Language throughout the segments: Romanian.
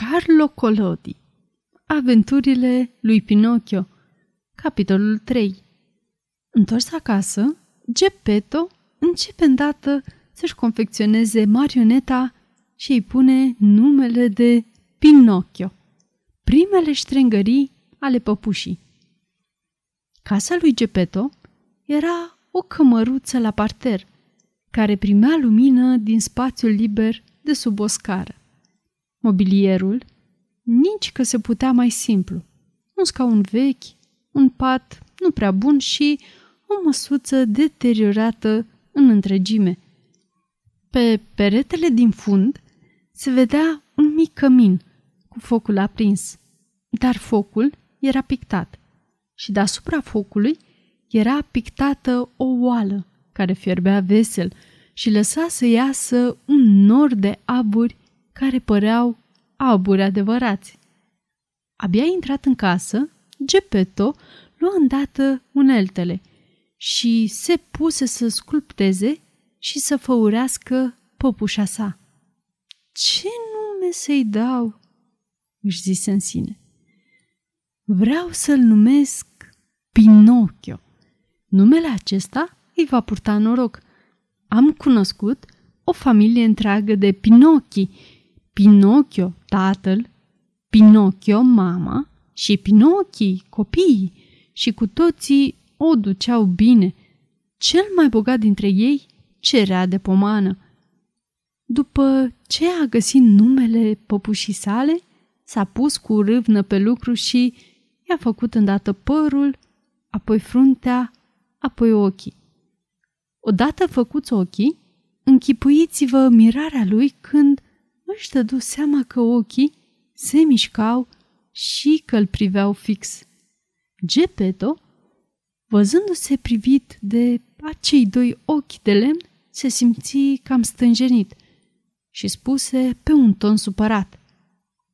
Carlo Collodi Aventurile lui Pinocchio Capitolul 3 Întors acasă, Geppetto începe îndată să-și confecționeze marioneta și îi pune numele de Pinocchio, primele ștrengării ale păpușii. Casa lui Geppetto era o cămăruță la parter, care primea lumină din spațiul liber de sub o scară. Mobilierul, nici că se putea mai simplu. Un scaun vechi, un pat nu prea bun și o măsuță deteriorată în întregime. Pe peretele din fund se vedea un mic cămin cu focul aprins, dar focul era pictat și deasupra focului era pictată o oală care fierbea vesel și lăsa să iasă un nor de aburi care păreau aburi adevărați. Abia intrat în casă, Geppetto luă îndată uneltele și se puse să sculpteze și să făurească păpușa sa. Ce nume să-i dau?" își zise în sine. Vreau să-l numesc Pinocchio. Numele acesta îi va purta noroc. Am cunoscut o familie întreagă de Pinocchi. Pinocchio, tatăl, Pinocchio, mama și Pinocchi, copiii, și cu toții o duceau bine. Cel mai bogat dintre ei cerea de pomană. După ce a găsit numele păpușii sale, s-a pus cu râvnă pe lucru și i-a făcut îndată părul, apoi fruntea, apoi ochii. Odată făcuți ochii, închipuiți-vă mirarea lui când își dădu seama că ochii se mișcau și că îl priveau fix. Gepeto, văzându-se privit de acei doi ochi de lemn, se simți cam stânjenit și spuse pe un ton supărat.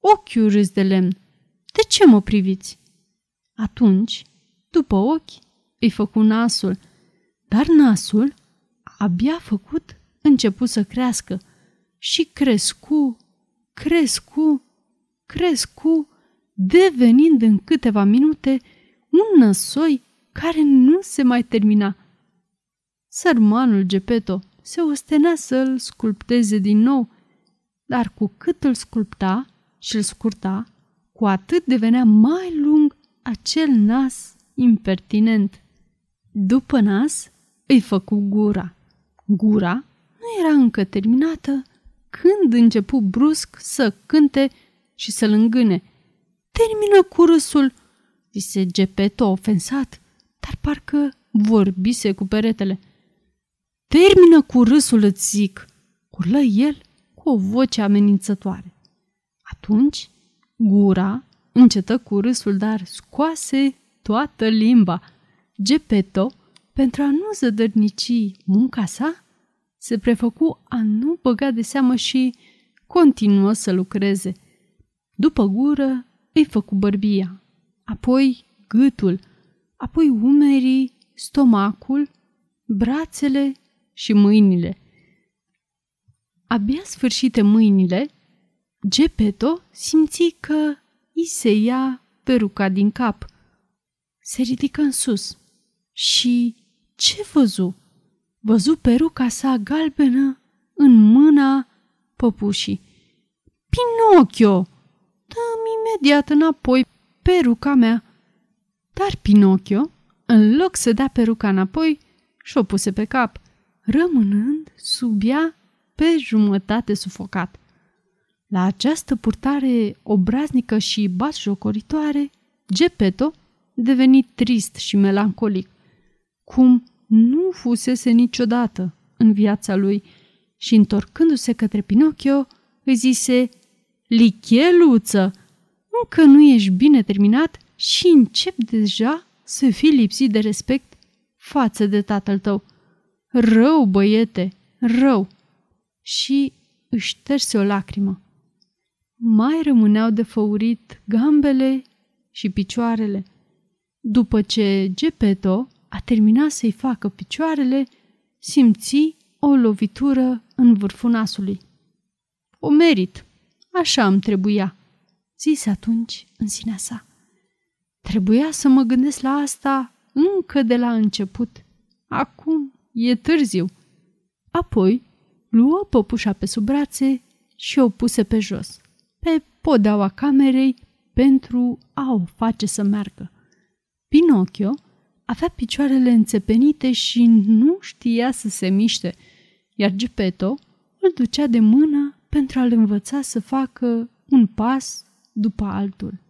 Ochiul râs de lemn, de ce mă priviți? Atunci, după ochi, îi făcu nasul, dar nasul, abia făcut, început să crească și crescu, crescu, crescu, devenind în câteva minute un năsoi care nu se mai termina. Sărmanul Gepeto se ostenea să-l sculpteze din nou, dar cu cât îl sculpta și îl scurta, cu atât devenea mai lung acel nas impertinent. După nas îi făcu gura. Gura nu era încă terminată când începu brusc să cânte și să-l îngâne. Termină cu râsul, zise Gepeto ofensat, dar parcă vorbise cu peretele. Termină cu râsul, îți zic, curlă el cu o voce amenințătoare. Atunci, gura încetă cu râsul, dar scoase toată limba. Gepeto, pentru a nu zădărnici munca sa, se prefăcu a nu băga de seamă și continuă să lucreze. După gură îi făcu bărbia, apoi gâtul, apoi umerii, stomacul, brațele și mâinile. Abia sfârșite mâinile, Gepeto simți că îi se ia peruca din cap. Se ridică în sus și ce văzu? Văzu peruca sa galbenă în mâna păpușii. Pinocchio! Dă-mi imediat înapoi peruca mea. Dar Pinocchio, în loc să dea peruca înapoi, și-o puse pe cap, rămânând sub ea pe jumătate sufocat. La această purtare obraznică și basjocoritoare, Gepeto deveni trist și melancolic, cum nu fusese niciodată în viața lui și întorcându-se către Pinocchio, îi zise Licheluță, încă nu ești bine terminat și încep deja să fii lipsit de respect față de tatăl tău. Rău, băiete, rău! Și își șterse o lacrimă. Mai rămâneau de făurit gambele și picioarele. După ce Gepeto a terminat să-i facă picioarele, simți o lovitură în vârful nasului. O merit, așa îmi trebuia, zise atunci în sinea sa. Trebuia să mă gândesc la asta încă de la început. Acum e târziu. Apoi luă păpușa pe sub brațe și o puse pe jos, pe podeaua camerei, pentru a o face să meargă. Pinocchio avea picioarele înțepenite și nu știa să se miște, iar Geppetto îl ducea de mână pentru a-l învăța să facă un pas după altul.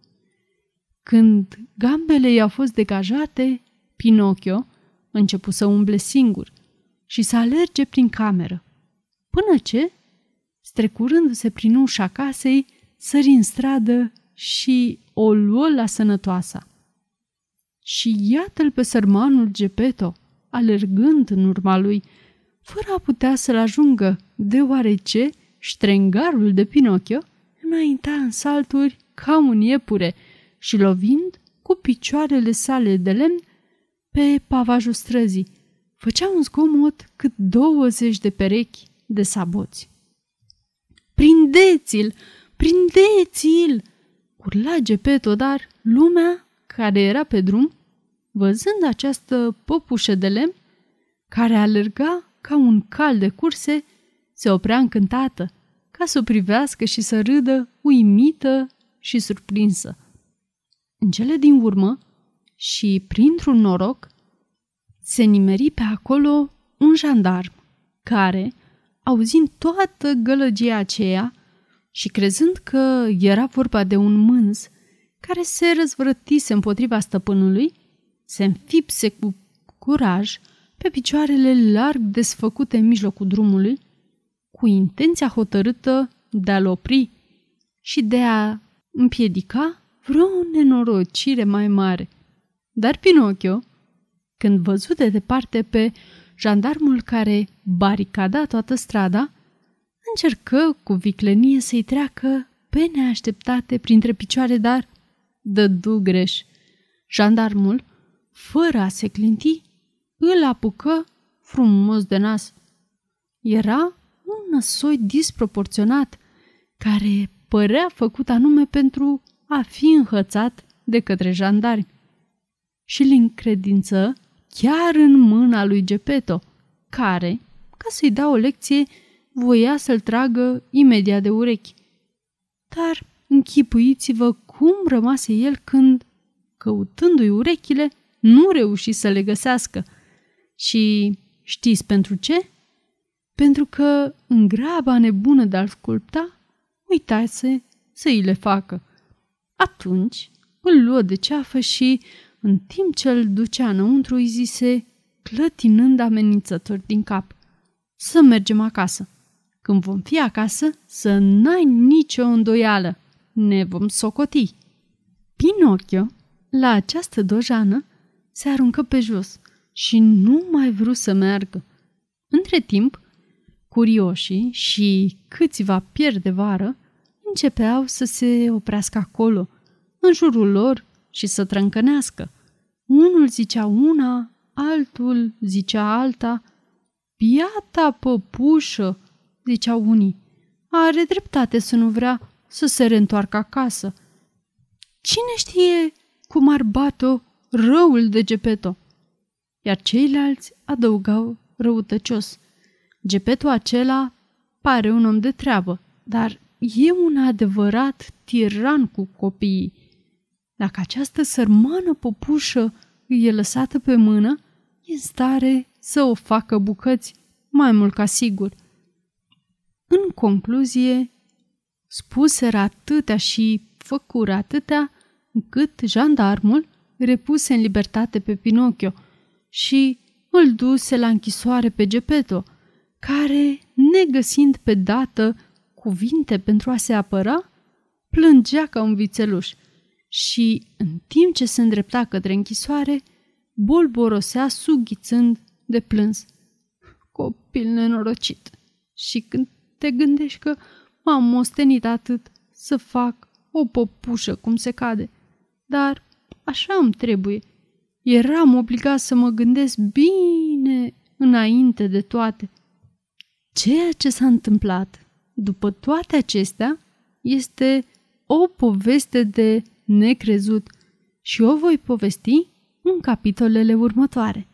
Când gambele i-au fost degajate, Pinocchio începu să umble singur și să alerge prin cameră, până ce, strecurându-se prin ușa casei, sări în stradă și o luă la sănătoasa. Și iată-l pe sărmanul Gepeto, alergând în urma lui, fără a putea să-l ajungă, deoarece ștrengarul de Pinocchio înainta în salturi ca un iepure și lovind cu picioarele sale de lemn pe pavajul străzii, făcea un zgomot cât 20 de perechi de saboți. Prindeți-l! Prindeți-l! Urla Gepeto, dar lumea care era pe drum, văzând această păpușă de lemn, care alerga ca un cal de curse, se oprea încântată, ca să o privească și să râdă, uimită și surprinsă. În cele din urmă, și printr-un noroc, se nimeri pe acolo un jandarm, care, auzind toată gălăgia aceea și crezând că era vorba de un mânz care se răzvrătise împotriva stăpânului, se înfipse cu curaj pe picioarele larg desfăcute în mijlocul drumului, cu intenția hotărâtă de a-l opri și de a împiedica vreo nenorocire mai mare. Dar Pinocchio, când văzut de departe pe jandarmul care baricada toată strada, încercă cu viclenie să-i treacă pe neașteptate printre picioare, dar dădu greș. Jandarmul, fără a se clinti, îl apucă frumos de nas. Era un năsoi disproporționat, care părea făcut anume pentru a fi înhățat de către jandarmi. Și îl încredință chiar în mâna lui Gepeto, care, ca să-i dea o lecție, voia să-l tragă imediat de urechi. Dar închipuiți-vă cum rămase el când, căutându-i urechile, nu reuși să le găsească. Și știți pentru ce? Pentru că, în graba nebună de a-l sculpta, uitase să îi le facă. Atunci îl luă de ceafă și, în timp ce îl ducea înăuntru, îi zise, clătinând amenințător din cap, să mergem acasă. Când vom fi acasă, să n-ai nicio îndoială. Ne vom socoti. Pinocchio, la această dojană, se aruncă pe jos și nu mai vrut să meargă. Între timp, curioșii și câțiva pierde vară începeau să se oprească acolo, în jurul lor și să trâncănească. Unul zicea una, altul zicea alta. Piata păpușă, ziceau unii. Are dreptate să nu vrea să se reîntoarcă acasă. Cine știe cum ar bate răul de Gepeto? Iar ceilalți adăugau răutăcios. Gepeto acela pare un om de treabă, dar e un adevărat tiran cu copiii. Dacă această sărmană popușă îi e lăsată pe mână, e în stare să o facă bucăți, mai mult ca sigur. În concluzie, spuseră atâtea și făcură atâtea încât jandarmul repuse în libertate pe Pinocchio și îl duse la închisoare pe Gepeto, care, negăsind pe dată cuvinte pentru a se apăra, plângea ca un vițeluș și, în timp ce se îndrepta către închisoare, bolborosea sughițând de plâns. Copil nenorocit! Și când te gândești că m-am mostenit atât să fac o popușă cum se cade, dar așa îmi trebuie. Eram obligat să mă gândesc bine înainte de toate. Ceea ce s-a întâmplat după toate acestea este o poveste de necrezut și o voi povesti în capitolele următoare.